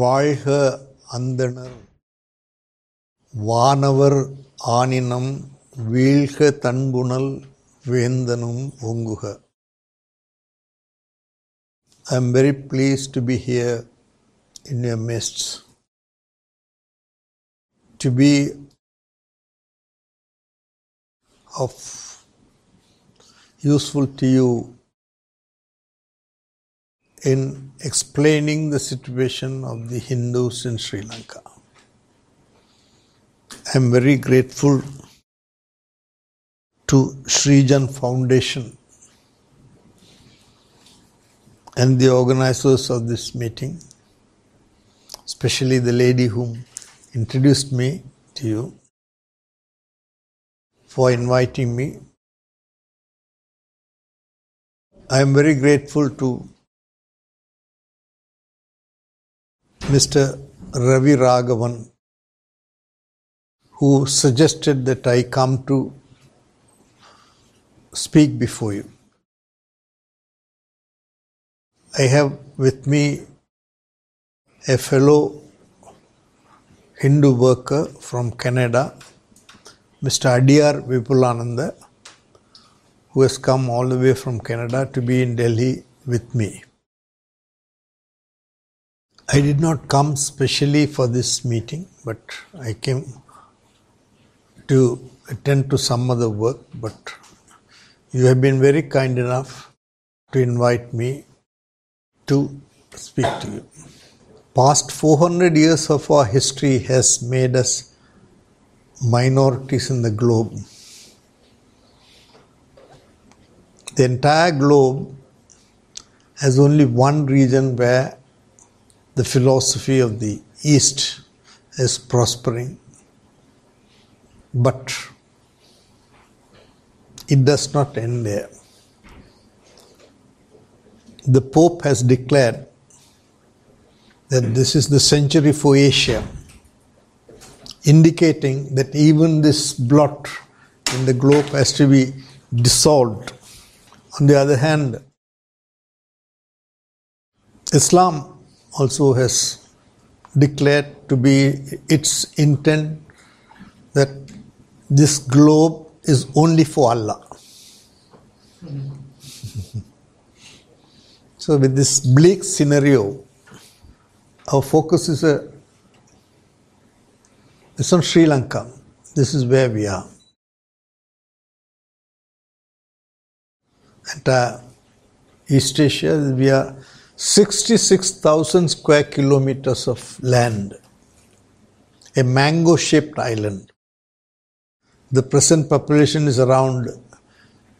வாழ்க அந்தனர். வானவர் ஆனினம் வீழ்க தன்புணல் வேந்தனும் ஒங்குக I am very pleased to be here in your midst to be of useful to you in explaining the situation of the Hindus in Sri Lanka. I am very grateful to Srijan Foundation and the organizers of this meeting, especially the lady whom introduced me to you, for inviting me. I am very grateful to Mr. Ravi Raghavan, who suggested that I come to speak before you. I have with me a fellow Hindu worker from Canada, Mr. Adiyar Vipulananda, who has come all the way from Canada to be in Delhi with me. I did not come specially for this meeting, but I came to attend to some other work. But you have been very kind enough to invite me to speak to you. Past 400 years of our history has made us minorities in the globe. The entire globe has only one region where the philosophy of the East is prospering. But it does not end there. The Pope has declared that this is the century for Asia, indicating that even this blot in the globe has to be dissolved. On the other hand, Islam also has declared to be its intent that this globe is only for Allah. so, with this bleak scenario, our focus is a it's on Sri Lanka. This is where we are. At uh, East Asia, we are 66,000 square kilometers of land, a mango shaped island. The present population is around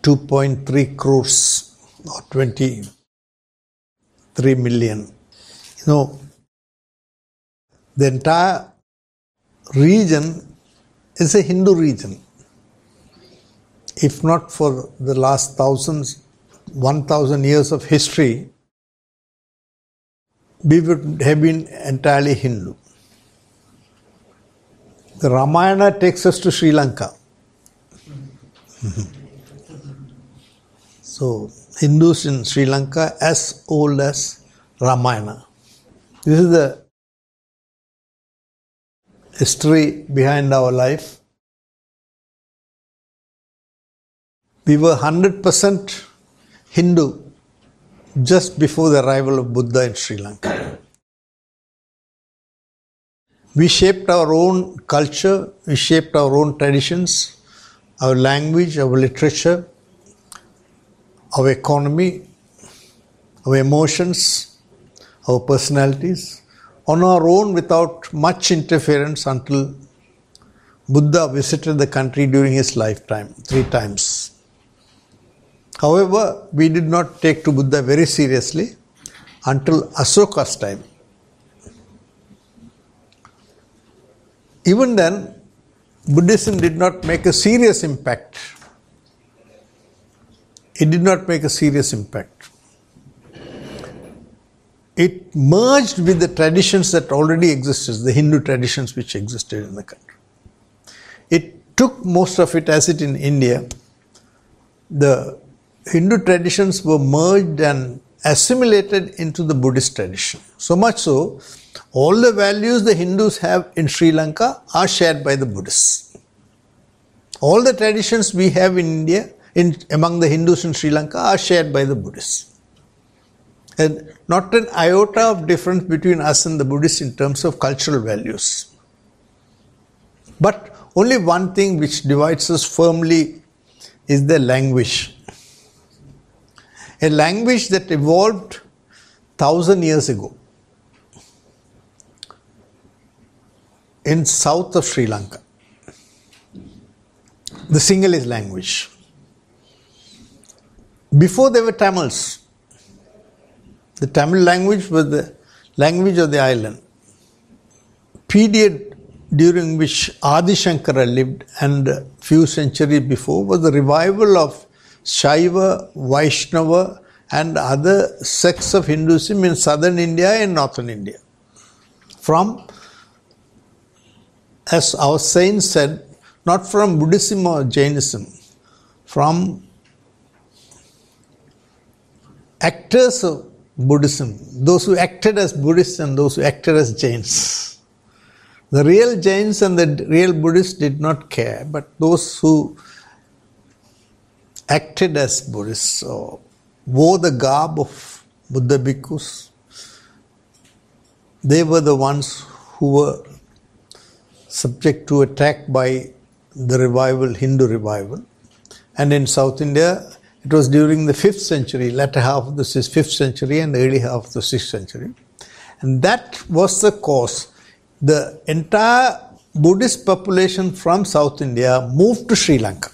2.3 crores or 23 million. You know, the entire region is a Hindu region. If not for the last thousands, 1000 years of history, we would have been entirely Hindu. The Ramayana takes us to Sri Lanka. so, Hindus in Sri Lanka as old as Ramayana. This is the history behind our life. We were 100% Hindu just before the arrival of Buddha in Sri Lanka. We shaped our own culture, we shaped our own traditions, our language, our literature, our economy, our emotions, our personalities on our own without much interference until Buddha visited the country during his lifetime three times. However, we did not take to Buddha very seriously until Asoka's time. Even then, Buddhism did not make a serious impact. It did not make a serious impact. It merged with the traditions that already existed, the Hindu traditions which existed in the country. It took most of it as it in India. The Hindu traditions were merged and assimilated into the Buddhist tradition. So much so, all the values the Hindus have in Sri Lanka are shared by the Buddhists. All the traditions we have in India, in, among the Hindus in Sri Lanka, are shared by the Buddhists. And not an iota of difference between us and the Buddhists in terms of cultural values. But only one thing which divides us firmly is the language. A language that evolved thousand years ago in south of Sri Lanka. The Sinhalese language. Before there were Tamils, the Tamil language was the language of the island. Period during which Adi Shankara lived and few centuries before was the revival of Shaiva, Vaishnava, and other sects of Hinduism in southern India and northern India. From, as our saints said, not from Buddhism or Jainism, from actors of Buddhism, those who acted as Buddhists and those who acted as Jains. The real Jains and the real Buddhists did not care, but those who acted as Buddhists or wore the garb of Buddha bhikkhus, they were the ones who were subject to attack by the revival, Hindu revival. And in South India, it was during the 5th century, latter half of the 5th century and early half of the 6th century. And that was the cause. The entire Buddhist population from South India moved to Sri Lanka.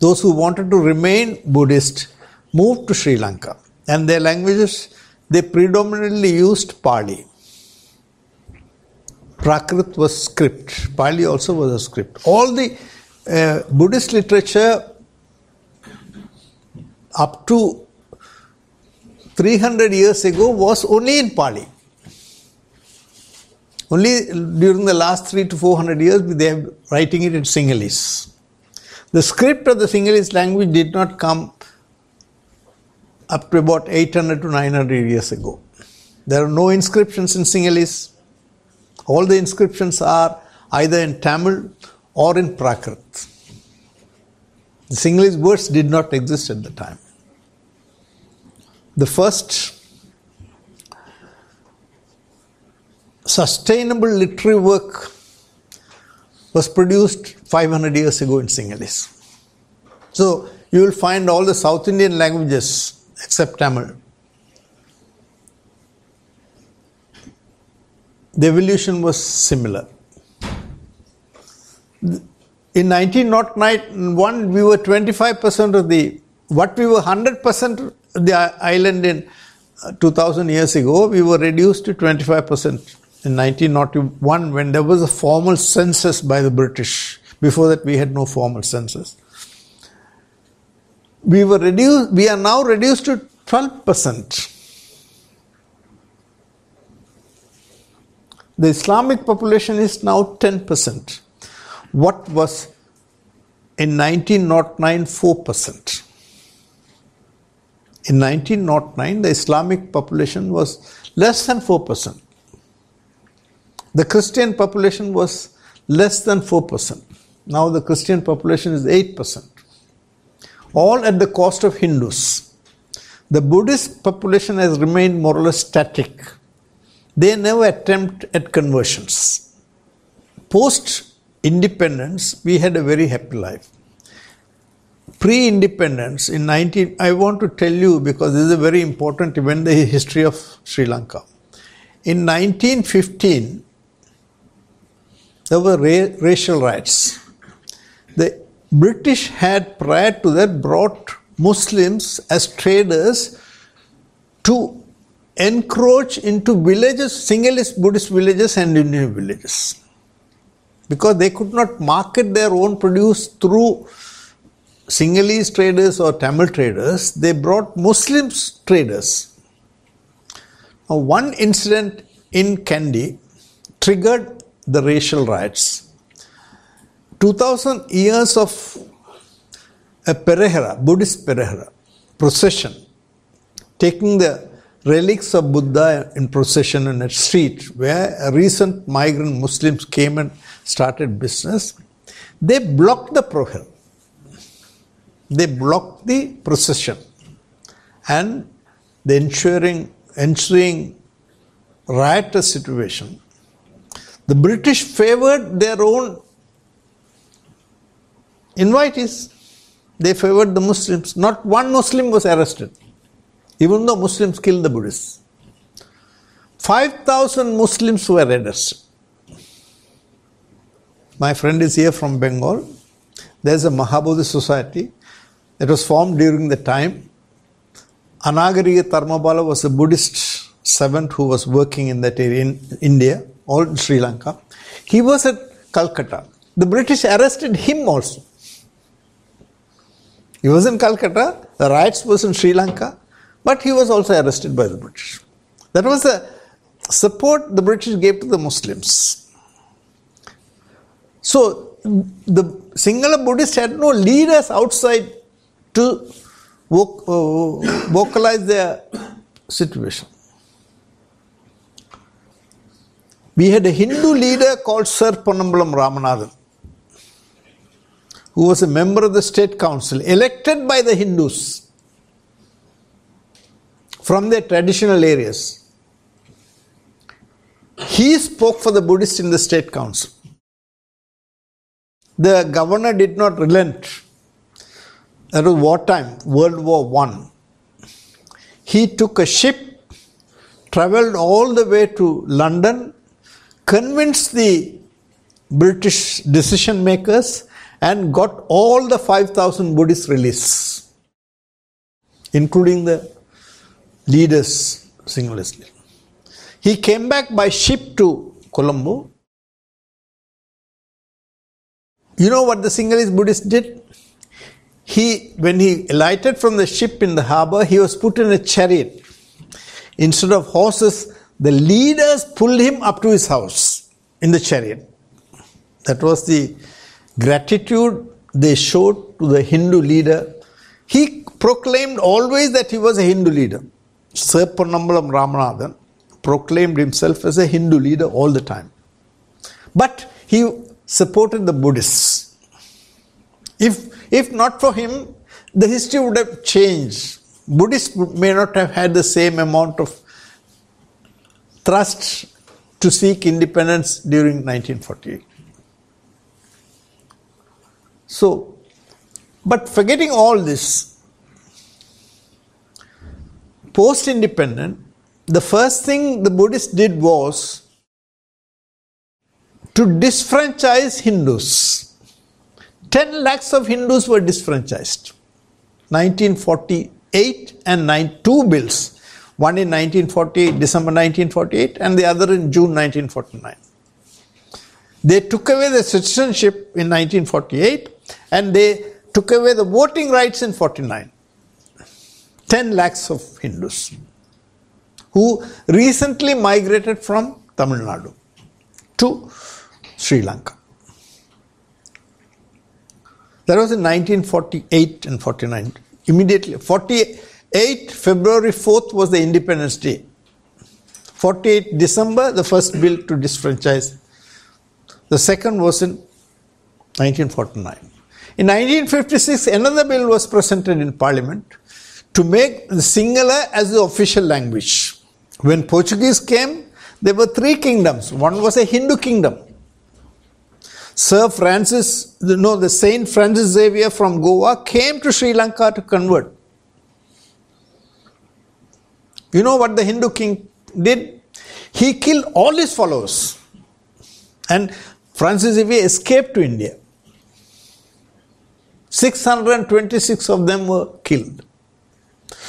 Those who wanted to remain Buddhist moved to Sri Lanka. And their languages, they predominantly used Pali. Prakrit was script. Pali also was a script. All the uh, Buddhist literature up to 300 years ago was only in Pali. Only during the last three to 400 years they are writing it in Sinhalese. The script of the Sinhalese language did not come up to about 800 to 900 years ago. There are no inscriptions in Sinhalese. All the inscriptions are either in Tamil or in Prakrit. The Sinhalese words did not exist at the time. The first sustainable literary work was produced 500 years ago in Sinhalese. So you will find all the South Indian languages except Tamil. The evolution was similar in 1991 we were 25% of the what we were 100% the island in uh, 2000 years ago we were reduced to 25% in 1901 when there was a formal census by the british before that we had no formal census we were reduced we are now reduced to 12% the islamic population is now 10% what was in 1909 4%. In 1909, the Islamic population was less than 4%. The Christian population was less than 4%. Now the Christian population is 8%. All at the cost of Hindus. The Buddhist population has remained more or less static. They never attempt at conversions. Post independence, we had a very happy life. Pre independence in 19, I want to tell you because this is a very important event in the history of Sri Lanka. In 1915, there were ra- racial riots. The British had prior to that brought Muslims as traders to encroach into villages, Sinhalese Buddhist villages and Indian villages because they could not market their own produce through Sinhalese traders or Tamil traders, they brought Muslim traders. Now, one incident in Kandy triggered the racial riots. 2000 years of a Perahera, Buddhist Perahera procession taking the relics of Buddha in procession in a street where recent migrant Muslims came and started business. They blocked the prohel. They blocked the procession and the ensuing, ensuing riotous situation. The British favored their own invitees. They favored the Muslims. Not one Muslim was arrested even though Muslims killed the Buddhists. 5,000 Muslims were arrested. My friend is here from Bengal. There's a Mahabodhi society that was formed during the time. Anagarika Dharmapala was a Buddhist servant who was working in that area in India or in Sri Lanka. He was at Calcutta. The British arrested him also. He was in Calcutta, the riots was in Sri Lanka, but he was also arrested by the British. That was the support the British gave to the Muslims. So the Sinhala Buddhists had no leaders outside to uh, vocalize their situation. We had a Hindu leader called Sir Ponnambalam Ramanathan, who was a member of the State Council, elected by the Hindus from their traditional areas. He spoke for the Buddhists in the State Council. The governor did not relent. That was wartime, World War One. He took a ship, traveled all the way to London, convinced the British decision makers, and got all the 5,000 Buddhists released, including the leaders singularly. He came back by ship to Colombo. You know what the Sinhalese Buddhist did? He, when he alighted from the ship in the harbor, he was put in a chariot. Instead of horses, the leaders pulled him up to his house in the chariot. That was the gratitude they showed to the Hindu leader. He proclaimed always that he was a Hindu leader. Sir Ponnambalam Ramanathan proclaimed himself as a Hindu leader all the time. But he supported the Buddhists. If, if not for him, the history would have changed. Buddhists may not have had the same amount of thrust to seek independence during 1948. So, but forgetting all this, post independent, the first thing the Buddhists did was to disfranchise Hindus. 10 lakhs of Hindus were disfranchised. 1948 and 92 bills. One in 1948, December 1948, and the other in June 1949. They took away the citizenship in 1948 and they took away the voting rights in 49. 10 lakhs of Hindus who recently migrated from Tamil Nadu to Sri Lanka. That was in 1948 and 49. Immediately, 48 February 4th was the Independence Day. 48 December, the first bill to disfranchise. The second was in 1949. In 1956, another bill was presented in Parliament to make the Sinhala as the official language. When Portuguese came, there were three kingdoms. One was a Hindu kingdom. Sir Francis, no, the Saint Francis Xavier from Goa came to Sri Lanka to convert. You know what the Hindu king did? He killed all his followers. And Francis Xavier escaped to India. 626 of them were killed.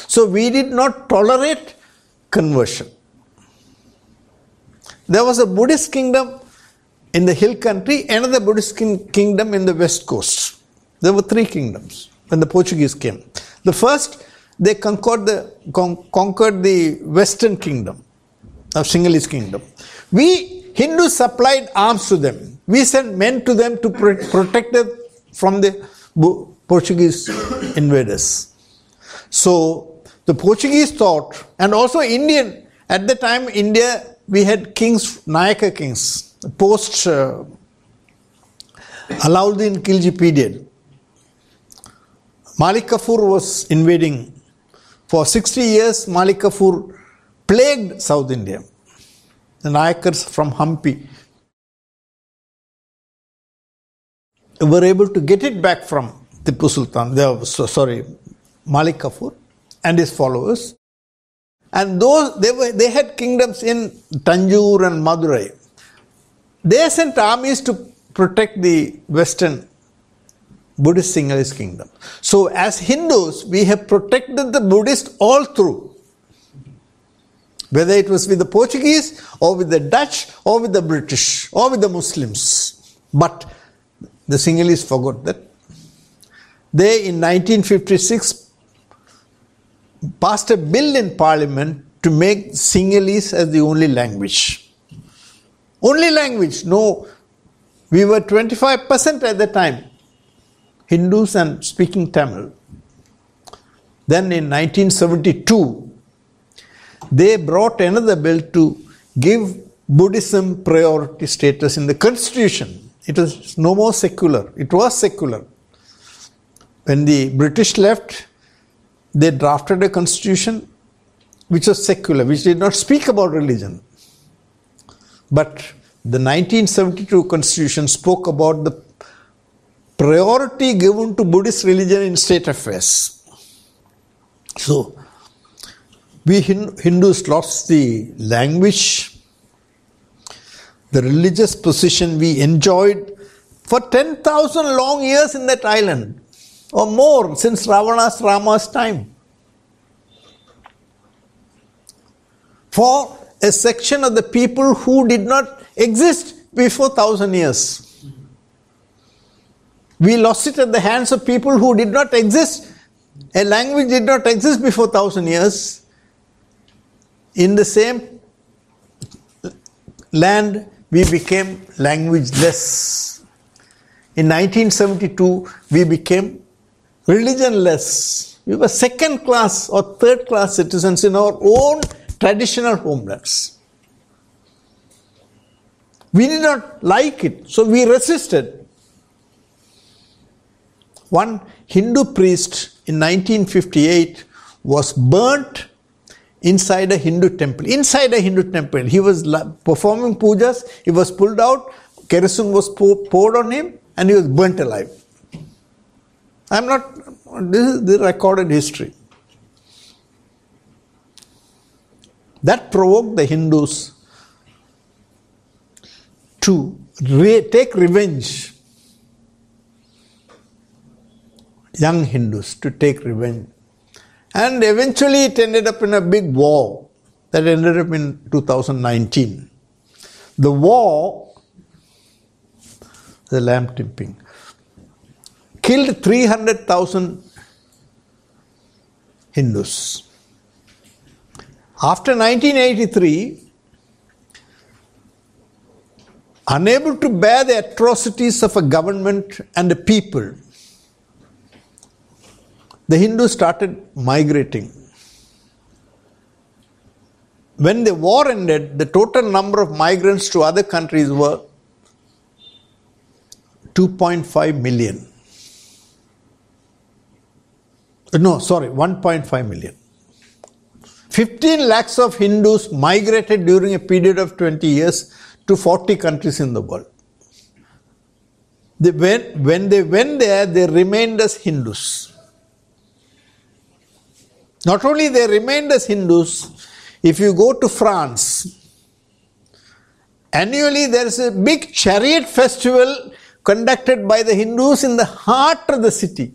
So we did not tolerate conversion. There was a Buddhist kingdom in the hill country, another Buddhist kingdom in the west coast. There were three kingdoms when the Portuguese came. The first, they conquered the, con- conquered the western kingdom of Sinhalese kingdom. We Hindus supplied arms to them. We sent men to them to protect them from the Portuguese invaders. So the Portuguese thought, and also Indian, at the time, India, we had kings, Nayaka kings, post uh, Alauddin Khilji period. Malik Kafur was invading. For 60 years, Malik Kafur plagued South India. The Nayakars from Hampi were able to get it back from Tipu Sultan, the, sorry, Malik Kafur and his followers. And those they were they had kingdoms in Tanjore and Madurai. They sent armies to protect the western Buddhist Sinhalese kingdom. So as Hindus, we have protected the Buddhist all through. Whether it was with the Portuguese or with the Dutch or with the British or with the Muslims. But the Sinhalese forgot that. They in 1956 passed a bill in parliament to make Sinhalese as the only language. Only language, no. We were 25% at the time, Hindus and speaking Tamil. Then in 1972, they brought another bill to give Buddhism priority status in the constitution. It was no more secular. It was secular. When the British left, they drafted a constitution which was secular, which did not speak about religion. But the 1972 constitution spoke about the priority given to Buddhist religion in state affairs. So, we Hindus lost the language, the religious position we enjoyed for 10,000 long years in that island or more since Ravana's Rama's time. For a section of the people who did not exist before thousand years. We lost it at the hands of people who did not exist. A language did not exist before thousand years. In the same land, we became languageless. In 1972, we became religionless. We were second class or third class citizens in our own traditional homelands. We did not like it, so we resisted. One Hindu priest in 1958 was burnt inside a Hindu temple. Inside a Hindu temple. He was performing pujas, he was pulled out, kerosene was poured on him, and he was burnt alive. I'm not, this is the recorded history. That provoked the Hindus to re- take revenge. Young Hindus to take revenge. And eventually it ended up in a big war that ended up in 2019. The war, the lamp tipping, killed 300,000 Hindus. After 1983, unable to bear the atrocities of a government and a people, the Hindus started migrating. When the war ended, the total number of migrants to other countries were 2.5 million. Uh, no, sorry, 1.5 million. 15 lakhs of Hindus migrated during a period of 20 years to 40 countries in the world. They went, when they went there, they remained as Hindus. Not only they remained as Hindus, if you go to France, annually there is a big chariot festival conducted by the Hindus in the heart of the city.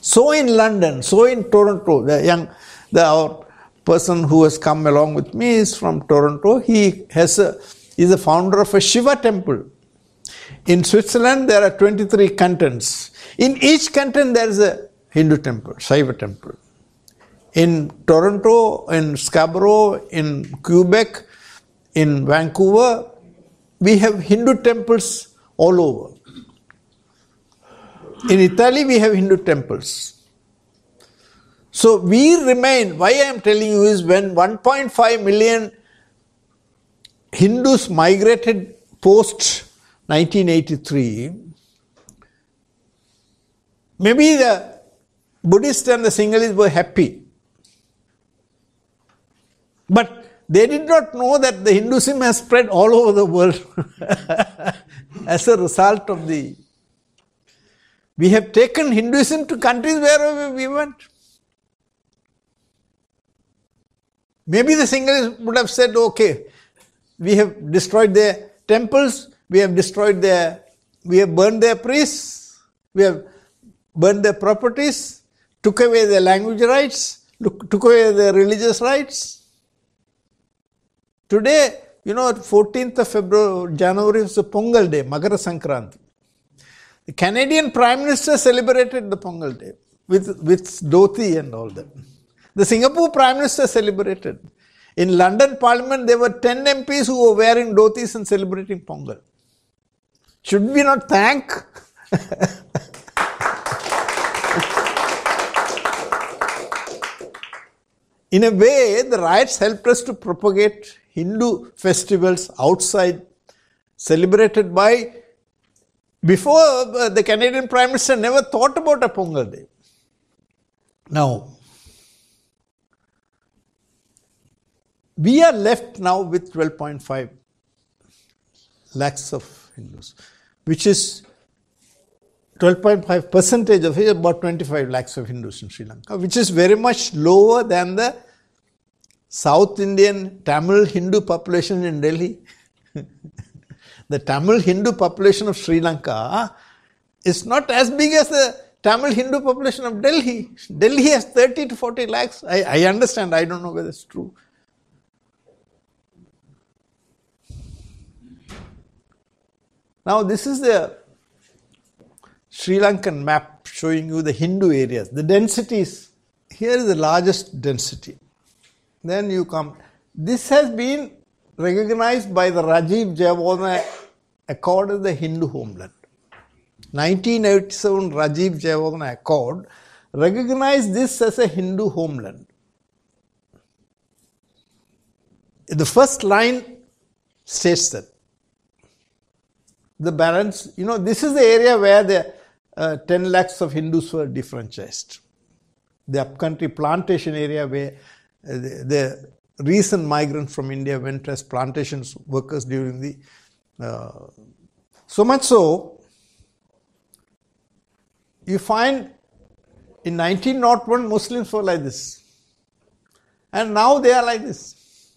So in London, so in Toronto, the young, the our person who has come along with me is from Toronto. He has a, is a founder of a Shiva temple. In Switzerland, there are 23 cantons. In each canton, there is a Hindu temple, Shiva temple. In Toronto, in Scarborough, in Quebec, in Vancouver, we have Hindu temples all over. In Italy, we have Hindu temples. So we remain, why I am telling you is when 1.5 million Hindus migrated post 1983, maybe the Buddhists and the Sinhalese were happy. But they did not know that the Hinduism has spread all over the world as a result of the. We have taken Hinduism to countries wherever we went. Maybe the Sinhalese would have said, okay, we have destroyed their temples, we have destroyed their, we have burned their priests, we have burned their properties, took away their language rights, took away their religious rights. Today, you know, 14th of February, January is the Pongal day, Magara Sankranti. The Canadian Prime Minister celebrated the Pongal day with, with dhoti and all that. The Singapore Prime Minister celebrated. In London Parliament, there were 10 MPs who were wearing dhotis and celebrating Pongal. Should we not thank? In a way, the riots helped us to propagate Hindu festivals outside, celebrated by. Before, uh, the Canadian Prime Minister never thought about a Pongal day. Now, we are left now with 12.5 lakhs of Hindus, which is 12.5 percentage of about 25 lakhs of Hindus in Sri Lanka, which is very much lower than the South Indian Tamil Hindu population in Delhi. the Tamil Hindu population of Sri Lanka is not as big as the Tamil Hindu population of Delhi. Delhi has 30 to 40 lakhs. I, I understand, I don't know whether it's true. Now, this is the Sri Lankan map showing you the Hindu areas. The densities, here is the largest density. Then you come. This has been recognized by the Rajiv Jayawardena Accord of the Hindu homeland. 1987 Rajiv Jayawardena Accord recognized this as a Hindu homeland. The first line states that. The balance, you know, this is the area where the uh, 10 lakhs of Hindus were defranchised. The upcountry plantation area where the, the, recent migrants from India went as plantation workers during the. Uh, so much so, you find in 1901 Muslims were like this. And now they are like this.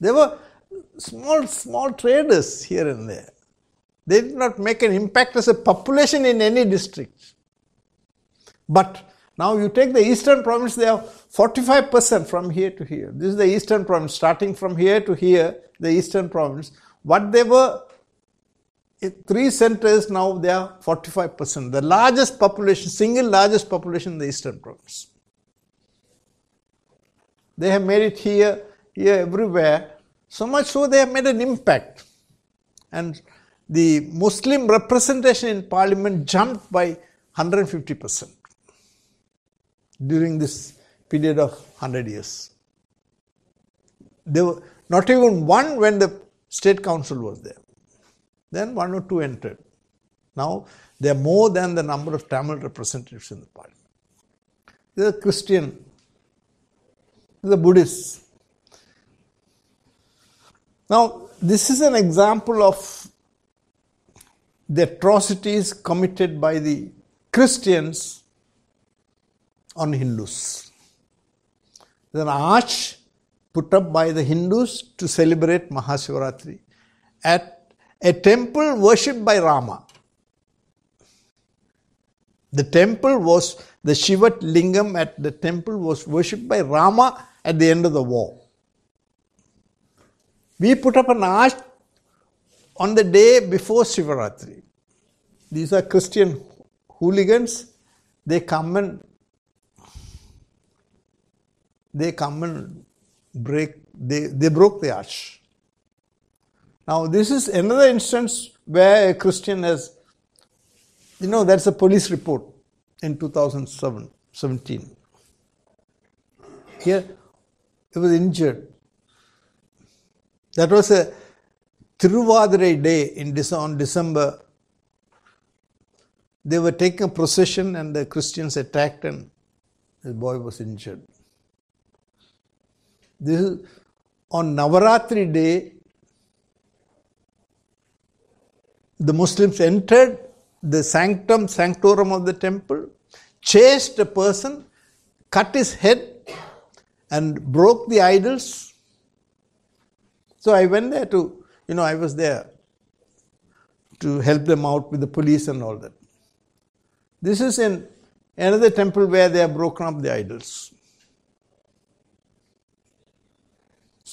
They were small, small traders here and there. They did not make an impact as a population in any district. But now you take the eastern province, they have 45% from here to here. This is the eastern province, starting from here to here, the eastern province. What they were, eh, three centers, now they are 45%. The largest population, single largest population in the eastern province. They have made it here, here, everywhere. So much so they have made an impact. And the Muslim representation in parliament jumped by 150% during this period of 100 years. There were not even one when the state council was there. Then one or two entered. Now they are more than the number of Tamil representatives in the parliament. They are Christian, the Buddhists, now, this is an example of the atrocities committed by the Christians on Hindus. There's an arch put up by the Hindus to celebrate Mahasivaratri at a temple worshipped by Rama. The temple was, the Shiva Lingam at the temple was worshipped by Rama at the end of the war. We put up an arch on the day before Shivaratri. These are Christian hooligans. They come and they come and break, they, they broke the arch. Now, this is another instance where a Christian has You know, that's a police report in 2007 17. Here, he was injured. That was a Tiruvadirai day in on December. They were taking a procession and the Christians attacked and the boy was injured. This is on Navaratri day, the Muslims entered the sanctum sanctorum of the temple, chased a person, cut his head, and broke the idols. So I went there to, you know, I was there to help them out with the police and all that. This is in another temple where they have broken up the idols.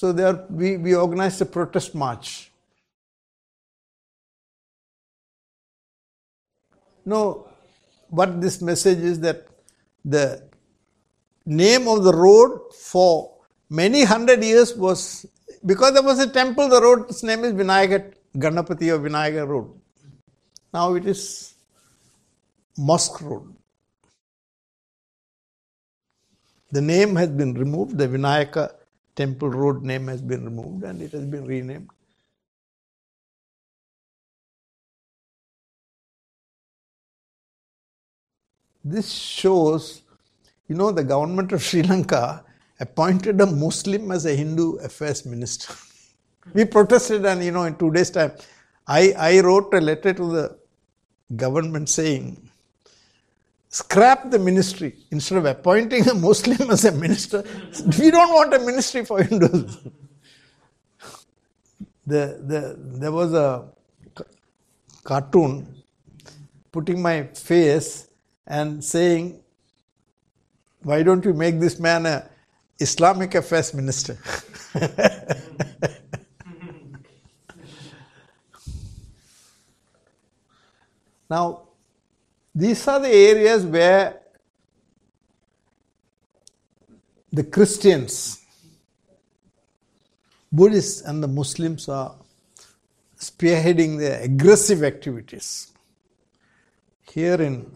So there, we, we organized a protest march. No, what this message is that the name of the road for many hundred years was because there was a temple, the road's name is Vinayagar Ganapati or Vinayagar Road. Now it is Mosque Road. The name has been removed, the Vinayaka Temple Road name has been removed and it has been renamed. This shows, you know, the government of Sri Lanka appointed a Muslim as a Hindu affairs minister. Hmm. we protested, and you know, in two days' time, I, I wrote a letter to the government saying, scrap the ministry instead of appointing a Muslim as a minister. We don't want a ministry for Hindus. the, the, there was a cartoon putting my face and saying, Why don't you make this man a Islamic affairs minister? now, these are the areas where the Christians, Buddhists, and the Muslims are spearheading their aggressive activities. Here in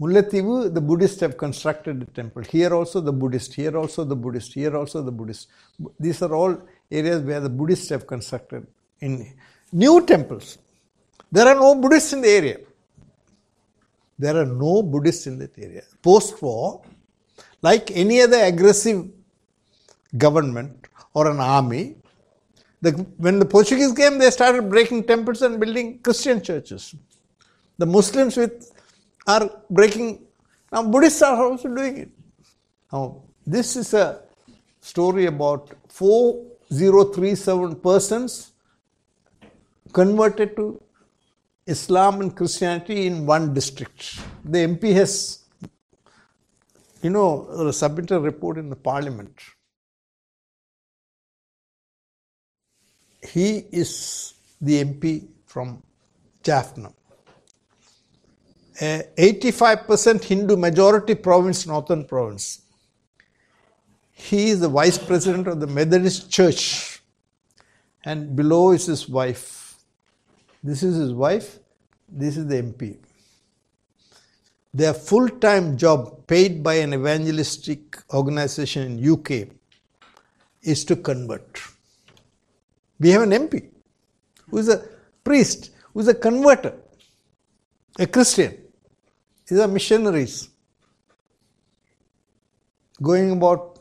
Mullaitivu, the Buddhists have constructed a temple. Here also the Buddhist, here also the Buddhist, here also the Buddhist. These are all areas where the Buddhists have constructed in new temples. There are no Buddhists in the area. There are no Buddhists in that area. Post war, like any other aggressive government or an army, the, when the Portuguese came, they started breaking temples and building Christian churches. The Muslims with are breaking. Now Buddhists are also doing it. Now this is a story about 4037 persons converted to Islam and Christianity in one district. The MP has, you know, submitted a report in the parliament. He is the MP from Jaffna. Eh, 85% Hindu majority province, Northern Province. He is the vice president of the Methodist Church, and below is his wife. This is his wife, this is the MP. Their full time job, paid by an evangelistic organization in UK, is to convert. We have an MP who is a priest, who is a converter, a Christian. These are missionaries going about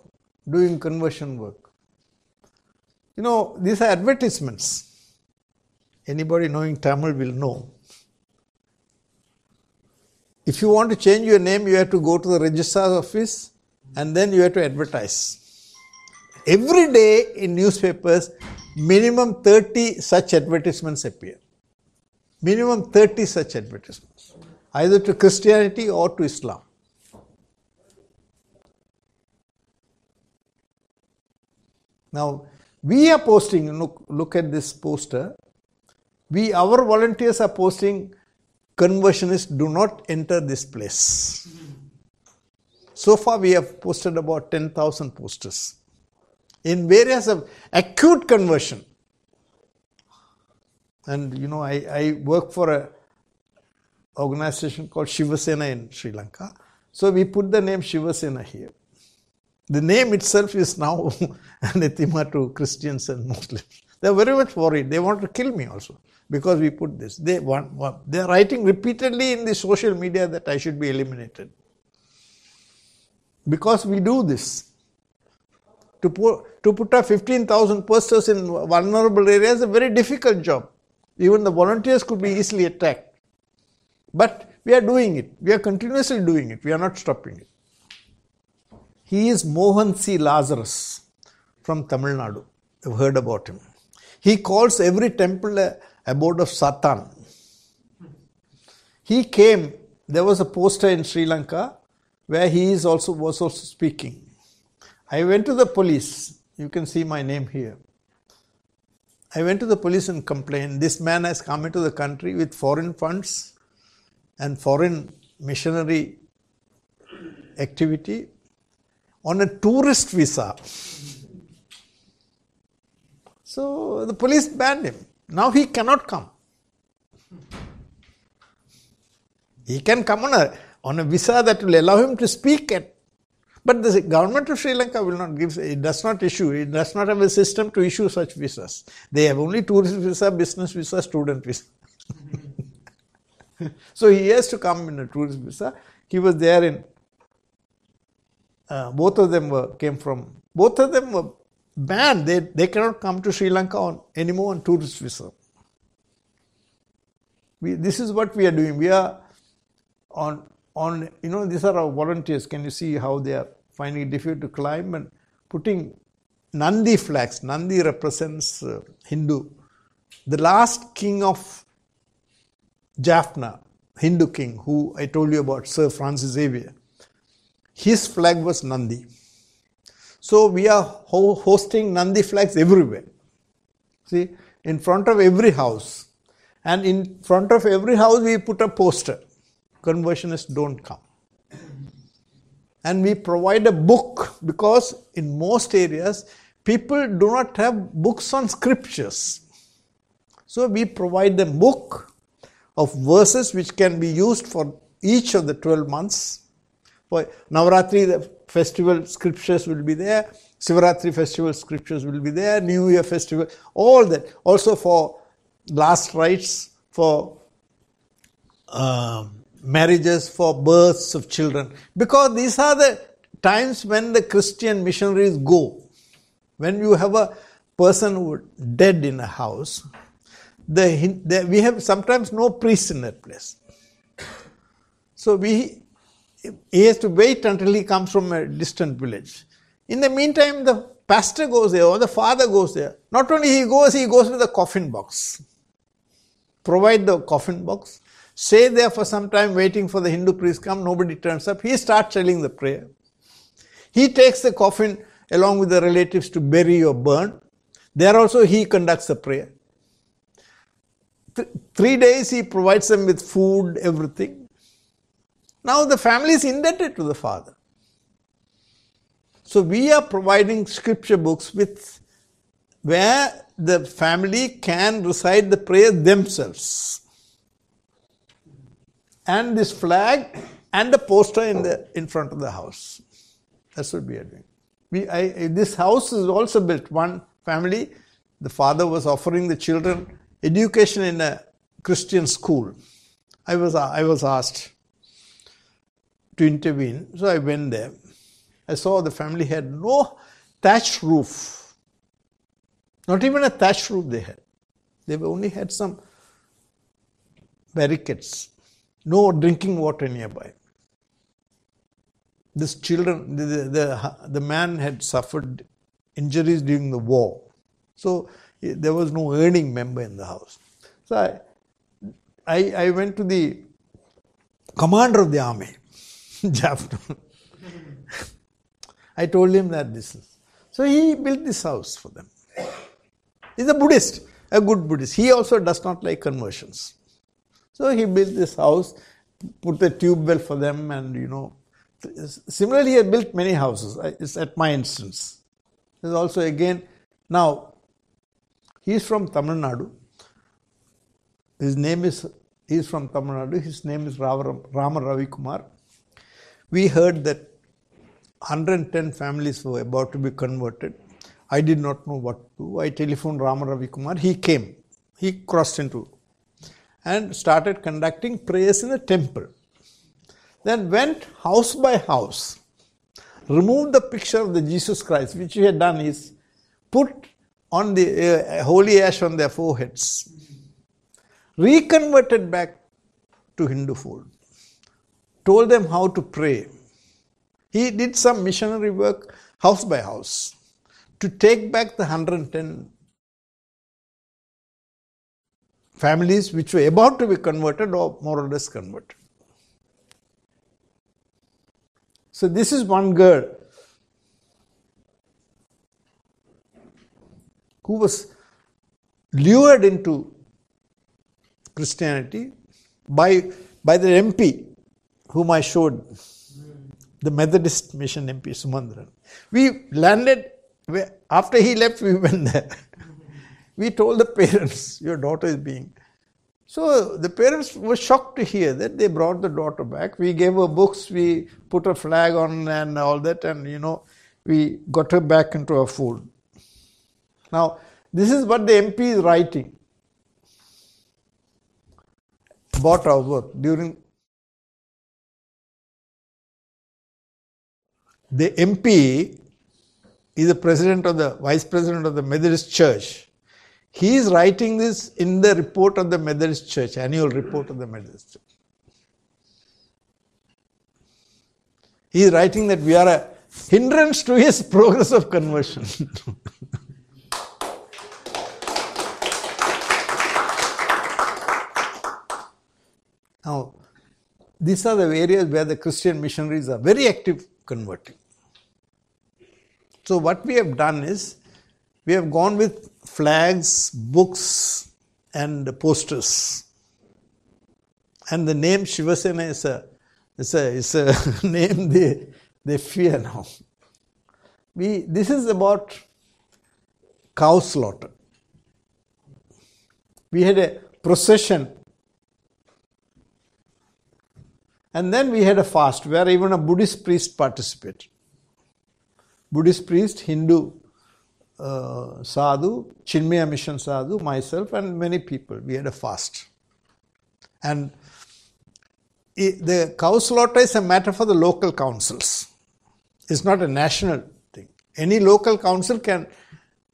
doing conversion work. You know, these are advertisements. Anybody knowing Tamil will know. If you want to change your name, you have to go to the registrar's office and then you have to advertise. Every day in newspapers, minimum 30 such advertisements appear. Minimum 30 such advertisements, either to Christianity or to Islam. Now, we are posting, look, look at this poster we our volunteers are posting conversionists do not enter this place so far we have posted about 10000 posters in various of acute conversion and you know I, I work for a organization called Shivasena in Sri Lanka. So we put the name Shivasena here. The name itself is now anathema to Christians and Muslims. They are very much worried. They want to kill me also because we put this. They want, want they are writing repeatedly in the social media that I should be eliminated. Because we do this. To put, to put up 15,000 posters in vulnerable areas is a very difficult job. Even the volunteers could be easily attacked. But we are doing it. We are continuously doing it. We are not stopping it. He is Mohan C. Lazarus from Tamil Nadu. You've heard about him. He calls every temple a abode of Satan. He came, there was a poster in Sri Lanka where he is also was also speaking. I went to the police. You can see my name here. I went to the police and complained. This man has come into the country with foreign funds and foreign missionary activity on a tourist visa. So the police banned him. Now he cannot come. He can come on a, on a visa that will allow him to speak at but the government of Sri Lanka will not give, it does not issue, it does not have a system to issue such visas. They have only tourist visa, business visa, student visa. so he has to come in a tourist visa. He was there in, uh, both of them were, came from, both of them were banned. They, they cannot come to Sri Lanka on, anymore on tourist visa. We, this is what we are doing. We are on, on, you know, these are our volunteers. Can you see how they are finding it difficult to climb and putting Nandi flags. Nandi represents uh, Hindu. The last king of Jaffna, Hindu king, who I told you about, Sir Francis Xavier, his flag was Nandi. So we are ho- hosting Nandi flags everywhere. See, in front of every house. And in front of every house, we put a poster conversionists don't come and we provide a book because in most areas people do not have books on scriptures. So we provide them book of verses which can be used for each of the 12 months. For Navaratri, festival scriptures will be there. Sivaratri festival scriptures will be there. New Year festival, all that. Also for last rites, for um, marriages, for births of children, because these are the times when the Christian missionaries go. When you have a person who dead in a house, the, the, we have sometimes no priest in that place. So we he has to wait until he comes from a distant village. In the meantime, the pastor goes there or the father goes there. Not only he goes, he goes with a coffin box. Provide the coffin box stay there for some time waiting for the Hindu priest come, nobody turns up. He starts telling the prayer. He takes the coffin along with the relatives to bury or burn. There also he conducts the prayer. Th- three days he provides them with food, everything. Now the family is indebted to the father. So we are providing scripture books with where the family can recite the prayer themselves and this flag and the poster in the in front of the house. That's what we are doing. We, I, this house is also built. One family, the father was offering the children education in a Christian school. I was I was asked to intervene, so I went there. I saw the family had no thatched roof. Not even a thatched roof they had. They only had some barricades no drinking water nearby. This children, the, the, the man had suffered injuries during the war. So eh, there was no earning member in the house. So I, I, I went to the commander of the army, Jaffna. I told him that this is. So he built this house for them. He's a Buddhist, a good Buddhist. He also does not like conversions. So he built this house, put a tube well for them, and you know. Similarly, he built many houses. It's at my instance. There's also again, now, he's from Tamil Nadu. His name is he's from Tamil Nadu. His name is Rama Ravi Kumar. We heard that 110 families were about to be converted. I did not know what to do. I telephoned Rama Ravi Kumar. He came. He crossed into and started conducting prayers in the temple. Then went house by house, removed the picture of the Jesus Christ, which he had done is put on the uh, holy ash on their foreheads, reconverted back to Hindu fold, told them how to pray. He did some missionary work house by house to take back the 110 families which were about to be converted or more or less converted. So, this is one girl who was lured into Christianity by, by the MP whom I showed, the Methodist Mission MP Sumanthiran. We landed, after he left, we went there. we told the parents, Your daughter is being. So the parents were shocked to hear that they brought the daughter back. We gave her books, we put a flag on and all that, and you know, we got her back into our fold. Now, this is what the MP is writing about our work during the MP is the president of the vice president of the Methodist Church. He is writing this in the report of the Methodist Church, annual report of the Methodist Church. He is writing that we are a hindrance to his progress of conversion. Now, these are the areas where the Christian missionaries are very active converting. So, what we have done is we have gone with flags, books, and posters. And the name Shivasena is a, is a, is a name they, they fear now. We, this is about cow slaughter. We had a procession And then we had a fast where even a Buddhist priest participated. Buddhist priest, Hindu uh, sadhu, Chinmaya mission sadhu, myself, and many people. We had a fast. And the cow slaughter is a matter for the local councils. It's not a national thing. Any local council can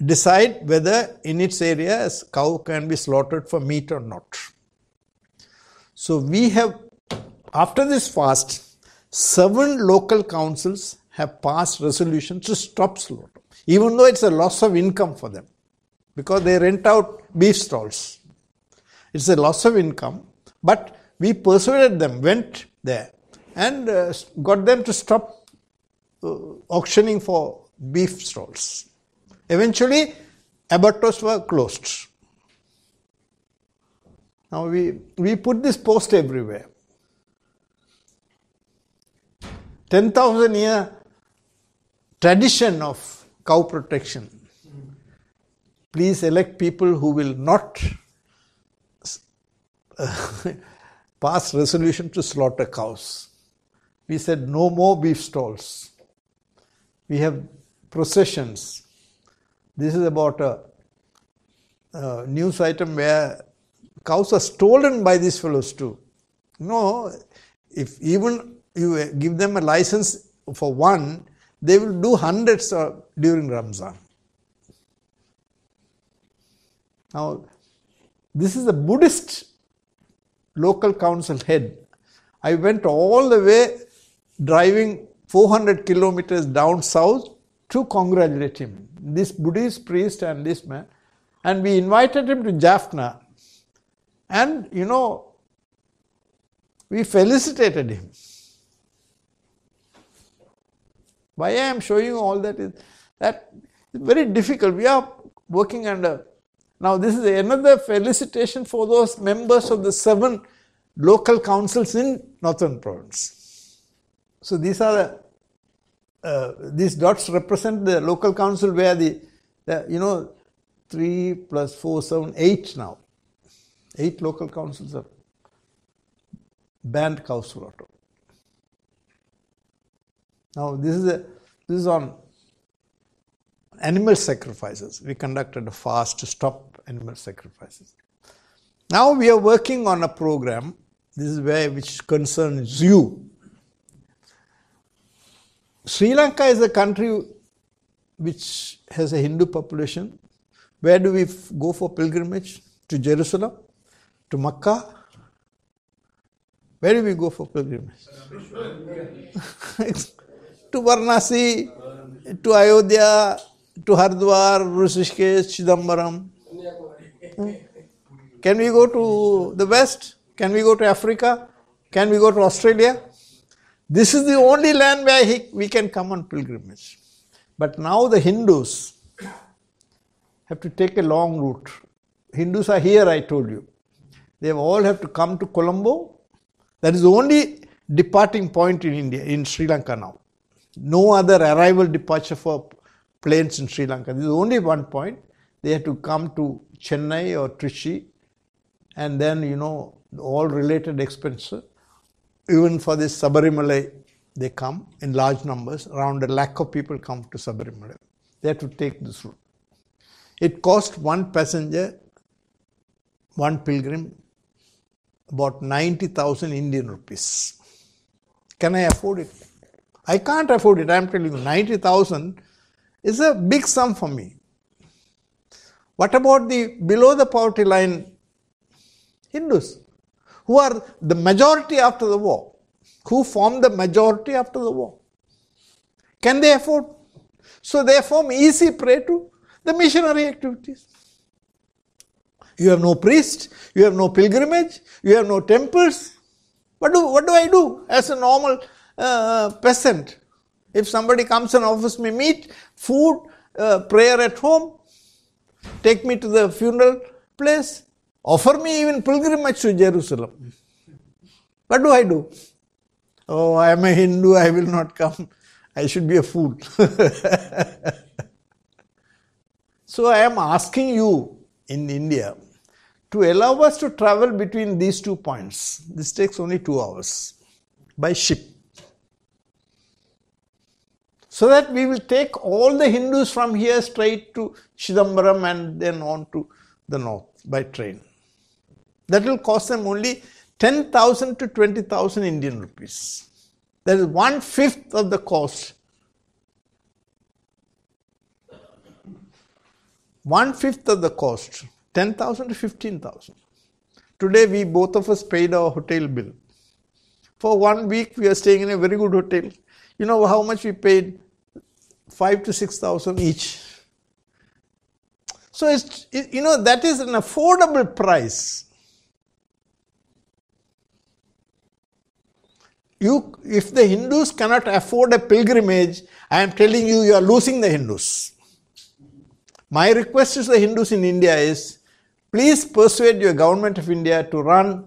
decide whether in its area a cow can be slaughtered for meat or not. So we have after this fast, seven local councils have passed resolutions to stop slaughter, even though it's a loss of income for them because they rent out beef stalls. It's a loss of income, but we persuaded them, went there, and uh, got them to stop uh, auctioning for beef stalls. Eventually, abattoirs were closed. Now we, we put this post everywhere. 10,000 year tradition of cow protection. Please elect people who will not pass resolution to slaughter cows. We said no more beef stalls. We have processions. This is about a, a news item where cows are stolen by these fellows too. No, if even you uh, give them a license for one, they will do hundreds uh, during Ramzan. Now, this is a Buddhist local council head. I went all the way driving 400 kilometers down south to congratulate him. This Buddhist priest and this man. And we invited him to Jaffna. And, you know, we felicitated him. Why I am showing you all that is that it's very difficult. We are working under. Now, this is another felicitation for those members of the seven local councils in Northern Province. So, these are the uh, these dots represent the local council where the, the you know 3 plus 4, 7, 8 now. 8 local councils are. banned cow slaughter. Now this is a this is on animal sacrifices. We conducted a fast to stop animal sacrifices. Now we are working on a program. This is where which concerns you. Sri Lanka is a country which has a Hindu population. Where do we go for pilgrimage? To Jerusalem? To Makkah? Where do we go for pilgrimage? to Varanasi, to Ayodhya, to Hardwar, Rishikesh, Chidambaram. Hmm? Can we go to the West? Can we go to Africa? Can we go to Australia? This is the only land where he, we can come on pilgrimage. But now the Hindus have to take a long route. Hindus are here, I told you. They all have to come to Colombo. That is the only departing point in India, in Sri Lanka now. No other arrival departure for planes in Sri Lanka. This is only one point. They have to come to Chennai or Trichy and then, you know, all related expenses. Even for this Sabarimala, they come in large numbers. Around a lakh of people come to Sabarimala. They have to take this route. It cost one passenger, one pilgrim, about 90,000 Indian rupees. Can I afford it? I can't afford it. I'm telling you, 90,000 is a big sum for me. What about the below the poverty line Hindus, who are the majority after the war, who form the majority after the war? Can they afford? So they form easy prey to the missionary activities. You have no priest, you have no pilgrimage, you have no temples. What do, what do I do as a normal uh, peasant? If somebody comes and offers me meat, food, uh, prayer at home, take me to the funeral place, offer me even pilgrimage to Jerusalem. What do I do? Oh, I am a Hindu, I will not come. I should be a fool. so I am asking you in India to allow us to travel between these two points. This takes only two hours by ship so that we will take all the Hindus from here straight to Chidambaram and then on to the north by train. That will cost them only 10,000 to 20,000 Indian rupees. That is one fifth of the cost. One fifth of the cost, 10,000 to 15,000. Today, we both of us paid our hotel bill. For one week, we are staying in a very good hotel. You know how much we paid? Five to six thousand each. So it's you know that is an affordable price. You, if the Hindus cannot afford a pilgrimage, I am telling you, you are losing the Hindus. My request to the Hindus in India is please persuade your government of India to run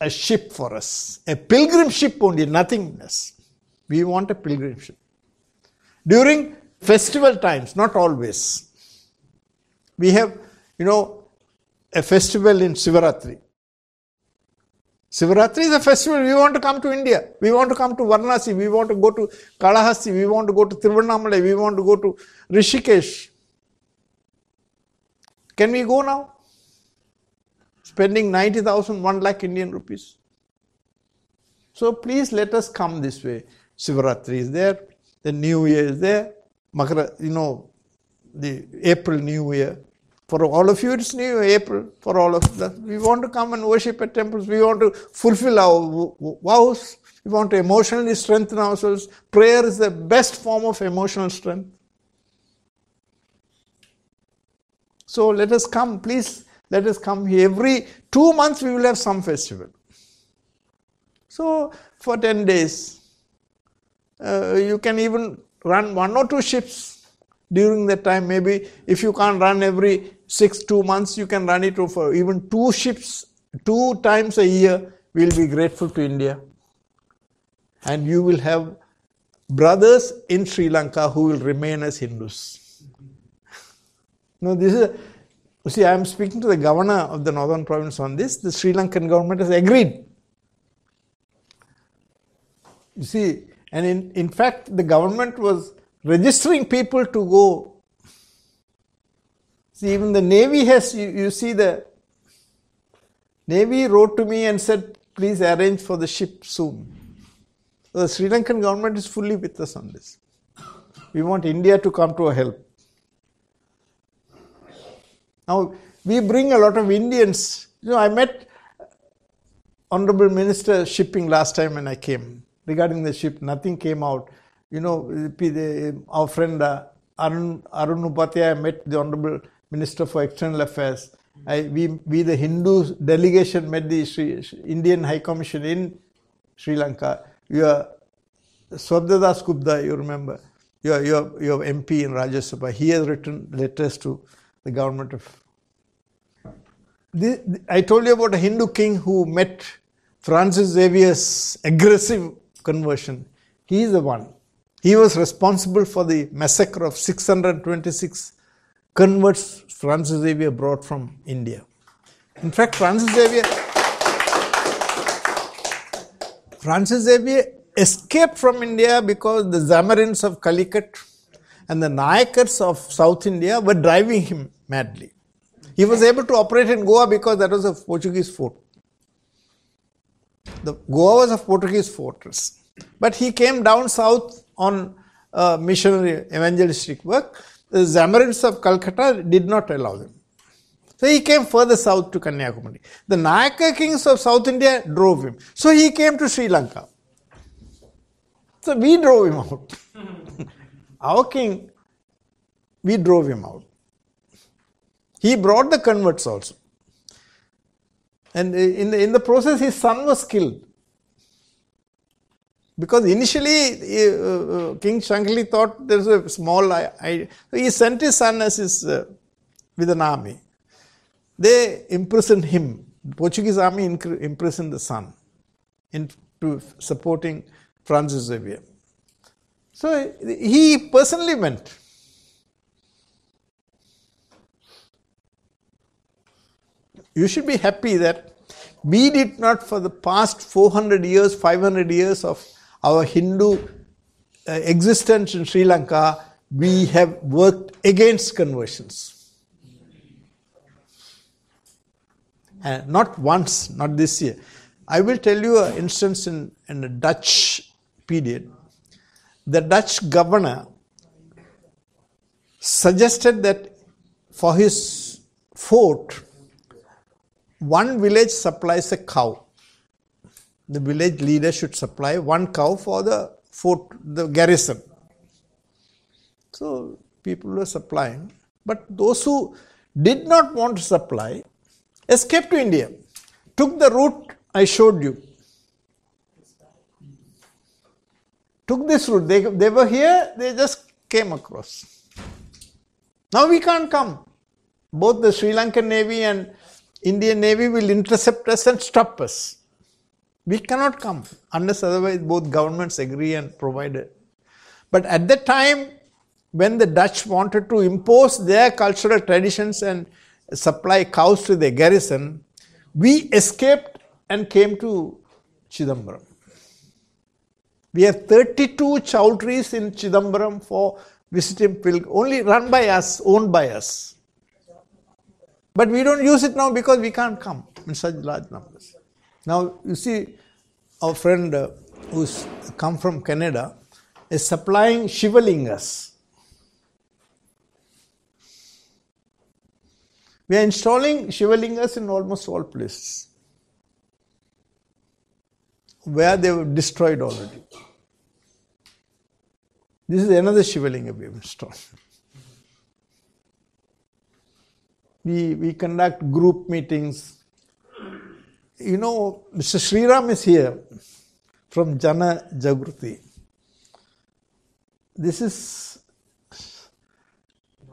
a ship for us, a pilgrim ship only, nothing less. We want a pilgrim ship. During festival times, not always. We have, you know, a festival in Sivaratri. Sivaratri is a festival. We want to come to India. We want to come to Varanasi. We want to go to Kalahasti. We want to go to Tiruvannamalai. We want to go to Rishikesh. Can we go now? Spending 90,000, 1 lakh Indian rupees. So please let us come this way. Sivaratri is there. The New Year is there. Makara, you know, the April New Year. For all of you, it's New April. For all of us, we want to come and worship at temples. We want to fulfill our vows. We want to emotionally strengthen ourselves. Prayer is the best form of emotional strength. So let us come, please. Let us come here. Every two months we will have some festival. So for 10 days, uh, you can even run one or two ships during that time. Maybe if you can't run every six, two months, you can run it for even two ships, two times a year. We'll be grateful to India. And you will have brothers in Sri Lanka who will remain as Hindus. no, this is. A, see, I am speaking to the governor of the northern province on this. The Sri Lankan government has agreed You see, and in, in fact, the government was registering people to go. See, even the Navy has, you, you see, the Navy wrote to me and said, please arrange for the ship soon. So the Sri Lankan government is fully with us on this. We want India to come to our help. Now, we bring a lot of Indians. You know, I met Honorable Minister Shipping last time when I came regarding the ship. Nothing came out. You know, our friend uh, Arun, Arun Upathya met the Honorable Minister for External Affairs. I, we, we, the Hindu delegation, met the Sri, Indian High Commission in Sri Lanka. You are Swapan Dasgupta, you remember. You are, you, are, you are MP in Rajya Sabha. He has written letters to the government of. I told you about a Hindu king who met Francis Xavier's aggressive conversion. He is the one. He was responsible for the massacre of 626 converts Francis Xavier brought from India. In fact, Francis Xavier Francis Xavier escaped from India because the Zamorins of Calicut and the Nayakars of South India were driving him madly. He was able to operate in Goa because that was a Portuguese fort. The Goa was a Portuguese fortress. But he came down south on uh, missionary evangelistic work. The Zamorins of Calcutta did not allow them. So he came further south to Kanyakumari. The Nayaka kings of South India drove him. So he came to Sri Lanka. So we drove him out. Our king, we drove him out. He brought the converts also. And in the, in the process, his son was killed. Because initially, uh, King Shankali thought there's a small idea. So he sent his son as his, uh, with an army. They imprisoned him. The Portuguese army imprisoned the son into supporting Francis Xavier. So he personally went. You should be happy that we did not, for the past 400 years, 500 years of our Hindu uh, existence in Sri Lanka, we have worked against conversions. And not once, not this year. I will tell you an instance in, in the Dutch period. The Dutch governor suggested that for his fort, one village supplies a cow the village leader should supply one cow for the fort, the garrison. So people were supplying, but those who did not want to supply escaped to India, took the route I showed you. Took this route. They, they were here, they just came across. Now we can't come. Both the Sri Lankan Navy and Indian Navy will intercept us and stop us. We cannot come unless otherwise both governments agree and provide it. But at the time when the Dutch wanted to impose their cultural traditions and supply cows to their garrison, we escaped and came to Chidambaram. We have 32 choultries in Chidambaram for visiting pilgrims, only run by us, owned by us. But we don't use it now because we can't come in such large numbers. Now, you see, our friend uh, who's come from Canada is supplying Shivalingas. We are installing Shivalingas in almost all places where they were destroyed already. This is another Shivalinga we have installed. We, we conduct group meetings you know, Mr. Sriram is here from Jana Jagruti. This is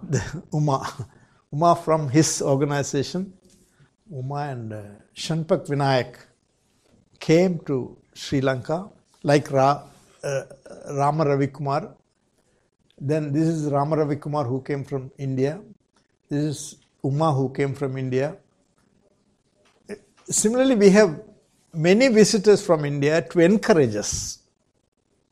the Uma. Uma from his organization. Uma and uh, Shanpak Vinayak came to Sri Lanka like Ra, uh, Rama Ravikumar. Then this is Rama Ravikumar who came from India. This is Uma who came from India. Similarly, we have many visitors from India to encourage us.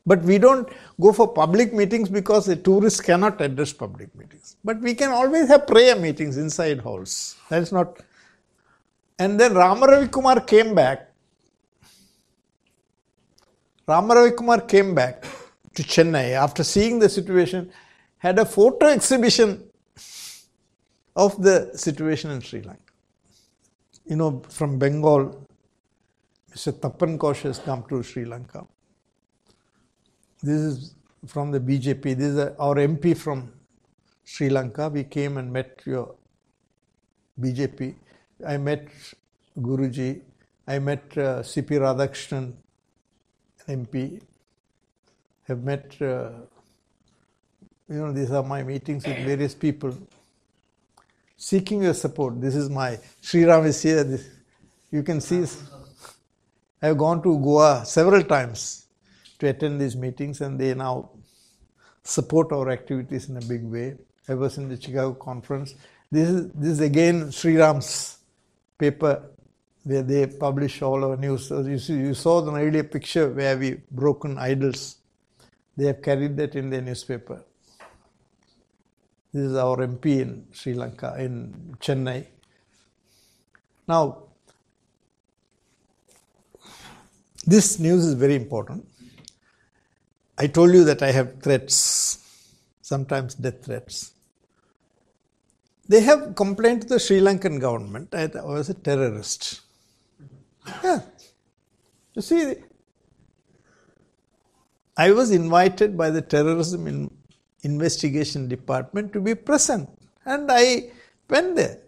But we don't go for public meetings because the tourists cannot address public meetings. But we can always have prayer meetings inside halls. That's not. And then Ramaravi Kumar came back. Ramaravi Kumar came back to Chennai after seeing the situation, had a photo exhibition of the situation in Sri Lanka. You know, from Bengal, Mr. Tapan Ghosh has come to Sri Lanka. This is from the BJP. This is our MP from Sri Lanka. We came and met your BJP. I met Guruji. I met uh, CP Radhakrishnan, MP. Have met, uh, you know, these are my meetings with various people seeking your support. This is my Sri Ram is here. This, you can see. I have gone to Goa several times to attend these meetings, and they now support our activities in a big way. I was in the Chicago conference. This is this is again Sri Ram's paper where they publish all our news. So you, see, you saw the earlier picture where we broken idols. They have carried that in their newspaper. This is our MP in Sri Lanka, in Chennai. Now, this news is very important. I told you that I have threats, sometimes death threats. They have complained to the Sri Lankan government that I was a terrorist. Yeah. You see, I was invited by the terrorism in investigation department to be present. And I went there.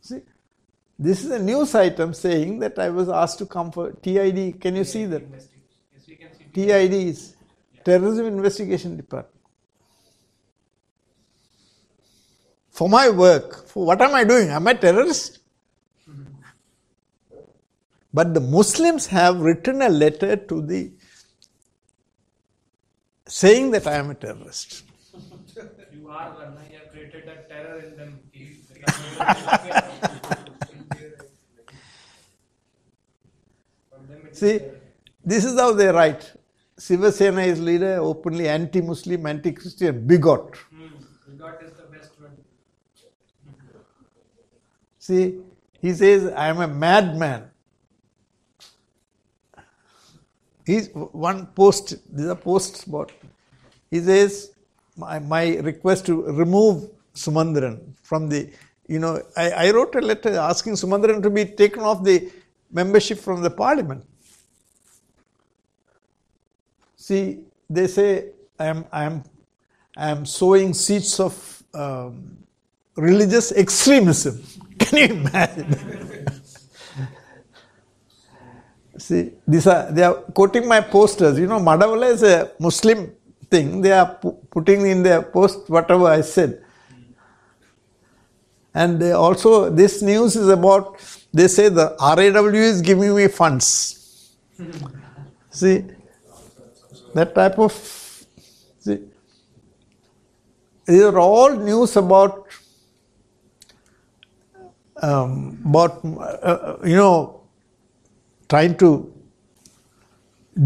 See, this is a news item saying that I was asked to come for TID. Can you see that? TID is Terrorism Investigation Department. For my work, for what am I doing? Am I terrorist? But the Muslims have written a letter to the saying that I am a terrorist. You are one. You have created that terror in them. See, this is how they write. Siva Sena is leader, openly anti-Muslim, anti-Christian, bigot. Hmm. Bigot is the best one. See, he says, I am a madman. He's one post, this is a post spot. He says, my, my request to remove Sumanthiran from the, you know, I, I wrote a letter asking Sumanthiran to be taken off the membership from the parliament. See, they say I am, I am, I am sowing seeds of um, religious extremism. Can you imagine? See, these are they are quoting my posters. You know, Madavala is a Muslim thing. They are pu- putting in their post whatever I said. And they also, this news is about. They say the RAW is giving me funds. See, that type of. See, these are all news about um, about uh, you know trying to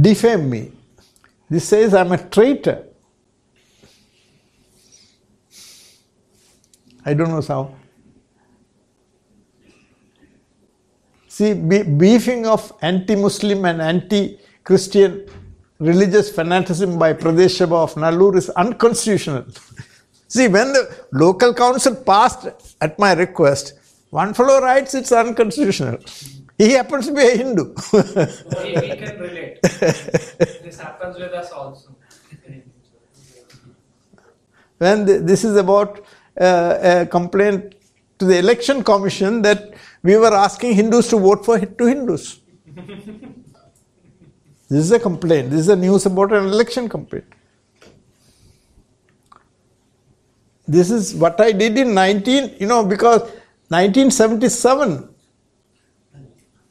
defame me. This says I'm a traitor. I don't know how. See, be- beefing of anti Muslim and anti Christian religious fanaticism by Pradesh Sabha of Nallur is unconstitutional. See, when the local council passed at my request, one fellow writes it's unconstitutional. He happens to be a Hindu. we, we can relate. this happens with us also. when the, this is about uh, a complaint to the election commission that we were asking Hindus to vote for to Hindus. this is a complaint. This is a news about an election complaint. This is what I did in 19, you know, because 1977,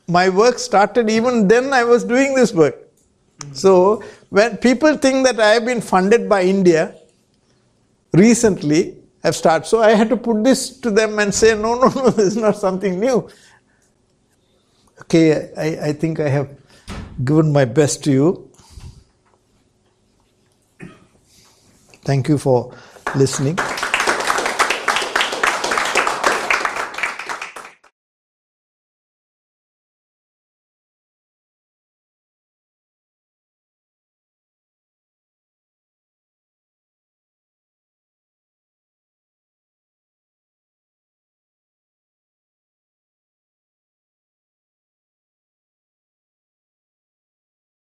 my work started even then i was doing this work. So when people think that i have been funded by india recently have started so i had to put this to them and say no no no this is not something new. Okay i, I think i have given my best to you. Thank you for listening.